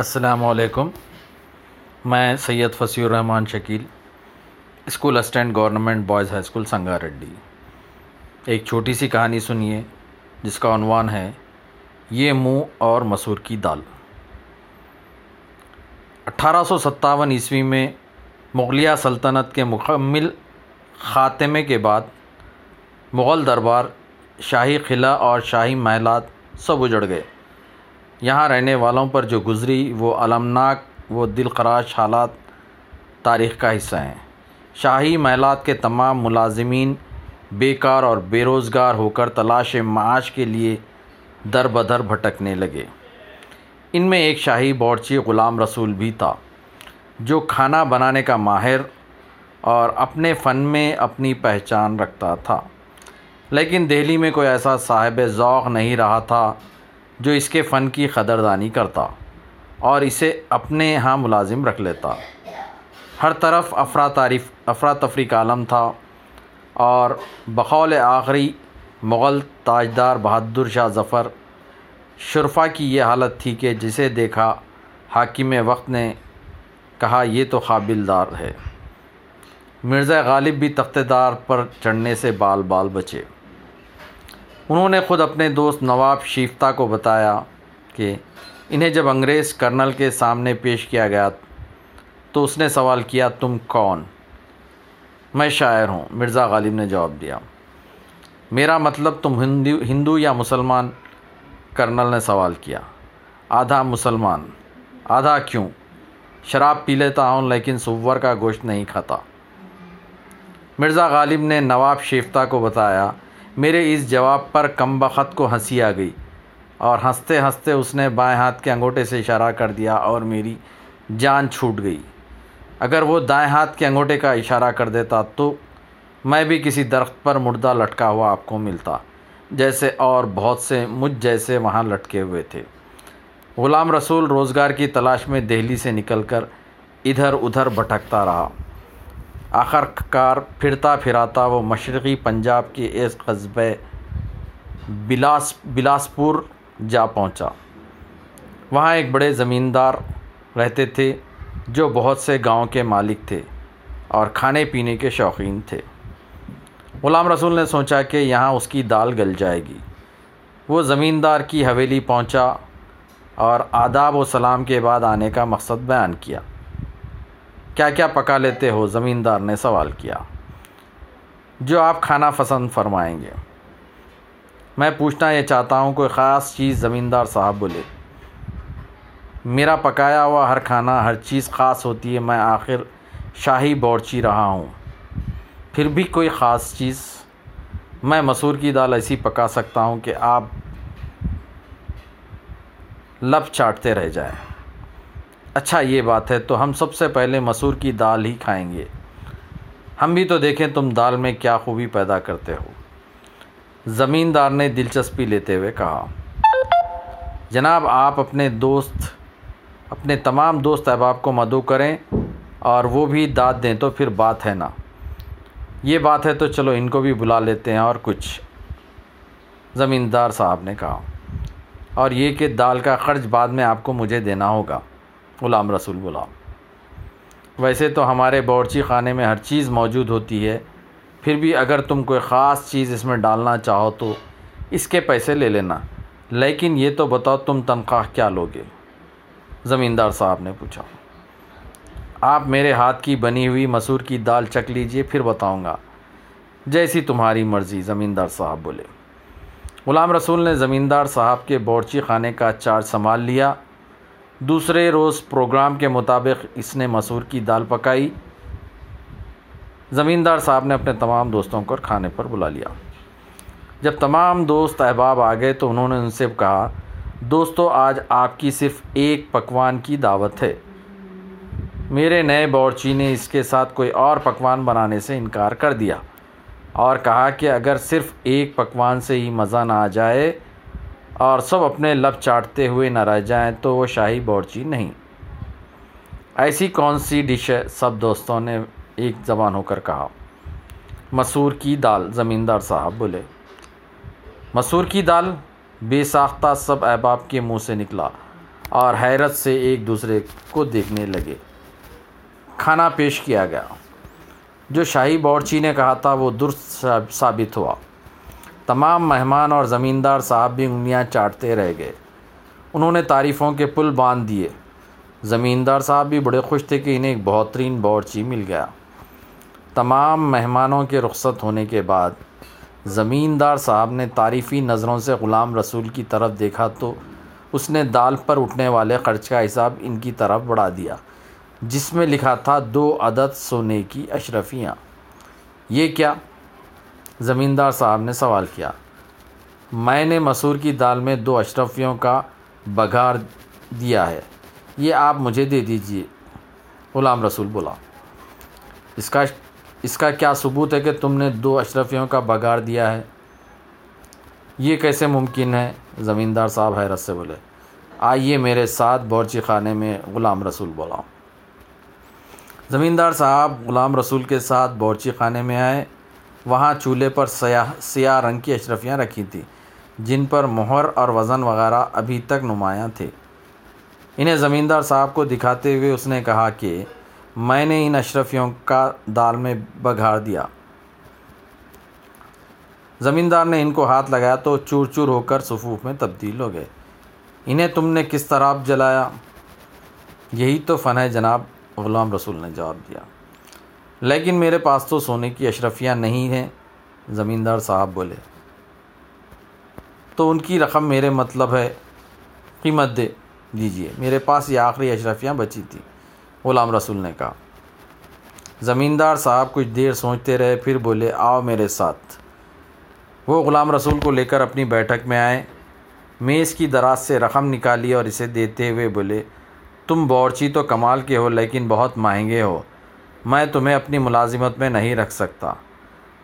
السلام علیکم۔ میں Syed Fasih ur-Rahman Shakeel, school assistant government boys high school Sanga Reddy ایک چھوٹی سی کہانی سنیے جس کا عنوان ہے یہ منہ اور مسور کی دال۔ اٹھارہ سو ستاون عیسوی میں مغلیہ سلطنت کے مکمل خاتمے کے بعد مغل دربار شاہی قلعہ اور شاہی محلات سب اجڑ گئے۔ یہاں رہنے والوں پر جو گزری وہ المناک، وہ دل خراش حالات تاریخ کا حصہ ہیں۔ شاہی محلات کے تمام ملازمین بیکار اور بے روزگار ہو کر تلاش معاش کے لیے در بدر بھٹکنے لگے۔ ان میں ایک شاہی بورچی غلام رسول بھی تھا، جو کھانا بنانے کا ماہر اور اپنے فن میں اپنی پہچان رکھتا تھا۔ لیکن دہلی میں کوئی ایسا صاحب ذوق نہیں رہا تھا جو اس کے فن کی قدردانی کرتا اور اسے اپنے ہاں ملازم رکھ لیتا۔ ہر طرف افرا تعریف افراتفری کا عالم تھا اور بقول آخری مغل تاجدار بہادر شاہ ظفر شرفا کی یہ حالت تھی کہ جسے دیکھا حاکم وقت نے کہا، یہ تو قابل دار ہے۔ مرزا غالب بھی تخت دار پر چڑھنے سے بال بال بچے۔ انہوں نے خود اپنے دوست نواب شیفتہ کو بتایا کہ انہیں جب انگریز کرنل کے سامنے پیش کیا گیا تو اس نے سوال کیا، تم کون؟ میں شاعر ہوں۔ مرزا غالب نے جواب دیا، میرا مطلب تم ہندو ہندو یا مسلمان؟ کرنل نے سوال کیا، آدھا مسلمان، آدھا کیوں؟ شراب پی لیتا ہوں لیکن سور کا گوشت نہیں کھاتا۔ مرزا غالب نے نواب شیفتہ کو بتایا میرے اس جواب پر کم بخت کو ہنسی آ گئی اور ہنستے ہنستے اس نے بائیں ہاتھ کے انگوٹے سے اشارہ کر دیا اور میری جان چھوٹ گئی۔ اگر وہ دائیں ہاتھ کے انگوٹے کا اشارہ کر دیتا تو میں بھی کسی درخت پر مردہ لٹکا ہوا آپ کو ملتا، جیسے اور بہت سے مجھ جیسے وہاں لٹکے ہوئے تھے۔ غلام رسول روزگار کی تلاش میں دہلی سے نکل کر ادھر ادھر بھٹکتا رہا۔ آخر کار پھرتا پھراتا وہ مشرقی پنجاب کے اس قصبے بلاس، بلاسپور جا پہنچا۔ وہاں ایک بڑے زمیندار رہتے تھے جو بہت سے گاؤں کے مالک تھے اور کھانے پینے کے شوقین تھے۔ غلام رسول نے سوچا کہ یہاں اس کی دال گل جائے گی۔ وہ زمیندار کی حویلی پہنچا اور آداب و سلام کے بعد آنے کا مقصد بیان کیا۔ کیا کیا پکا لیتے ہو؟ زمیندار نے سوال کیا۔ جو آپ کھانا پسند فرمائیں گے۔ میں پوچھنا یہ چاہتا ہوں، کوئی خاص چیز زمیندار صاحب بولے۔ میرا پکایا ہوا ہر کھانا، ہر چیز خاص ہوتی ہے، میں آخر شاہی بورچی رہا ہوں۔ پھر بھی کوئی خاص چیز؟ میں مسور کی دال ایسی پکا سکتا ہوں کہ آپ لب چاٹتے رہ جائیں۔ اچھا یہ بات ہے، تو ہم سب سے پہلے مسور کی دال ہی کھائیں گے۔ ہم بھی تو دیکھیں تم دال میں کیا خوبی پیدا کرتے ہو۔ زمیندار نے دلچسپی لیتے ہوئے کہا، جناب آپ اپنے دوست، اپنے تمام دوست احباب کو مدعو کریں اور وہ بھی داد دیں تو پھر بات ہے نا۔ یہ بات ہے تو چلو ان کو بھی بلا لیتے ہیں اور کچھ۔ زمیندار صاحب نے کہا، اور یہ کہ دال کا خرچ بعد میں آپ کو مجھے دینا ہوگا۔ غلام رسول غلام۔ ویسے تو ہمارے باورچی خانے میں ہر چیز موجود ہوتی ہے، پھر بھی اگر تم کوئی خاص چیز اس میں ڈالنا چاہو تو اس کے پیسے لے لینا۔ لیکن یہ تو بتاؤ تم تنخواہ کیا لوگے؟ زمیندار صاحب نے پوچھا۔ آپ میرے ہاتھ کی بنی ہوئی مسور کی دال چک لیجیے، پھر بتاؤں گا۔ جیسی تمہاری مرضی، زمیندار صاحب بولے۔ غلام رسول نے زمیندار صاحب کے بورچی خانے کا چارج سنبھال لیا۔ دوسرے روز پروگرام کے مطابق اس نے مسور کی دال پکائی۔ زمیندار صاحب نے اپنے تمام دوستوں کو کھانے پر بلا لیا۔ جب تمام دوست احباب آ گئے تو انہوں نے ان سے کہا، دوستو، آج آپ کی صرف ایک پکوان کی دعوت ہے۔ میرے نئے باورچی نے اس کے ساتھ کوئی اور پکوان بنانے سے انکار کر دیا اور کہا کہ اگر صرف ایک پکوان سے ہی مزہ نہ آ جائے اور سب اپنے لب چاٹتے ہوئے نہ رہ جائیں تو وہ شاہی بورچی نہیں۔ ایسی کون سی ڈش ہے؟ سب دوستوں نے ایک زبان ہو کر کہا۔ مسور کی دال، زمیندار صاحب بولے۔ مسور کی دال؟ بے ساختہ سب احباب کے منہ سے نکلا اور حیرت سے ایک دوسرے کو دیکھنے لگے۔ کھانا پیش کیا گیا۔ جو شاہی باورچی نے کہا تھا وہ درست ثابت ہوا۔ تمام مہمان اور زمیندار صاحب بھی انگلیاں چاٹتے رہ گئے۔ انہوں نے تعریفوں کے پل باندھ دیے۔ زمیندار صاحب بھی بڑے خوش تھے کہ انہیں ایک بہترین باورچی مل گیا۔ تمام مہمانوں کے رخصت ہونے کے بعد زمیندار صاحب نے تعریفی نظروں سے غلام رسول کی طرف دیکھا تو اس نے دال پر اٹھنے والے خرچ کا حساب ان کی طرف بڑھا دیا، جس میں لکھا تھا دو عدد سونے کی اشرفیاں۔ یہ کیا؟ زمیندار صاحب نے سوال کیا۔ میں نے مسور کی دال میں دو اشرفیوں کا بگھار دیا ہے۔ یہ آپ مجھے دے دیجیے۔ غلام رسول بولا۔ اس کا اس کا کیا ثبوت ہے کہ تم نے دو اشرفیوں کا بگار دیا ہے؟ یہ کیسے ممکن ہے؟ زمیندار صاحب حیرت سے بولے۔ آئیے میرے ساتھ بورچی خانے میں غلام رسول بولا زمیندار صاحب غلام رسول کے ساتھ بورچی خانے میں آئے۔ وہاں چولہے پر سیاہ سیاہ رنگ کی اشرفیاں رکھی تھیں، جن پر مہر اور وزن وغیرہ ابھی تک نمایاں تھے۔ انہیں زمیندار صاحب کو دکھاتے ہوئے اس نے کہا کہ میں نے ان اشرفیوں کا دال میں بگھاڑ دیا۔ زمیندار نے ان کو ہاتھ لگایا تو چور چور ہو کر صفوف میں تبدیل ہو گئے۔ انہیں تم نے کس طرح جلایا؟ یہی تو فن ہے جناب، غلام رسول نے جواب دیا۔ لیکن میرے پاس تو سونے کی اشرفیاں نہیں ہیں، زمیندار صاحب بولے۔ تو ان کی رقم میرے مطلب ہے، قیمت دے دیجیے میرے پاس یہ آخری اشرفیاں بچی تھیں، غلام رسول نے کہا۔ زمیندار صاحب کچھ دیر سوچتے رہے، پھر بولے، آؤ میرے ساتھ۔ وہ غلام رسول کو لے کر اپنی بیٹھک میں آئے۔ میز کی دراز سے رقم نکالی اور اسے دیتے ہوئے بولے، تم بورچی تو کمال کے ہو، لیکن بہت مہنگے ہو۔ میں تمہیں اپنی ملازمت میں نہیں رکھ سکتا۔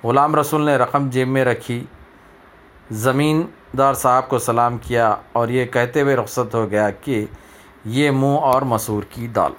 غلام رسول نے رقم جیب میں رکھی زمیندار صاحب کو سلام کیا اور یہ کہتے ہوئے رخصت ہو گیا کہ یہ منہ اور مسور کی دال۔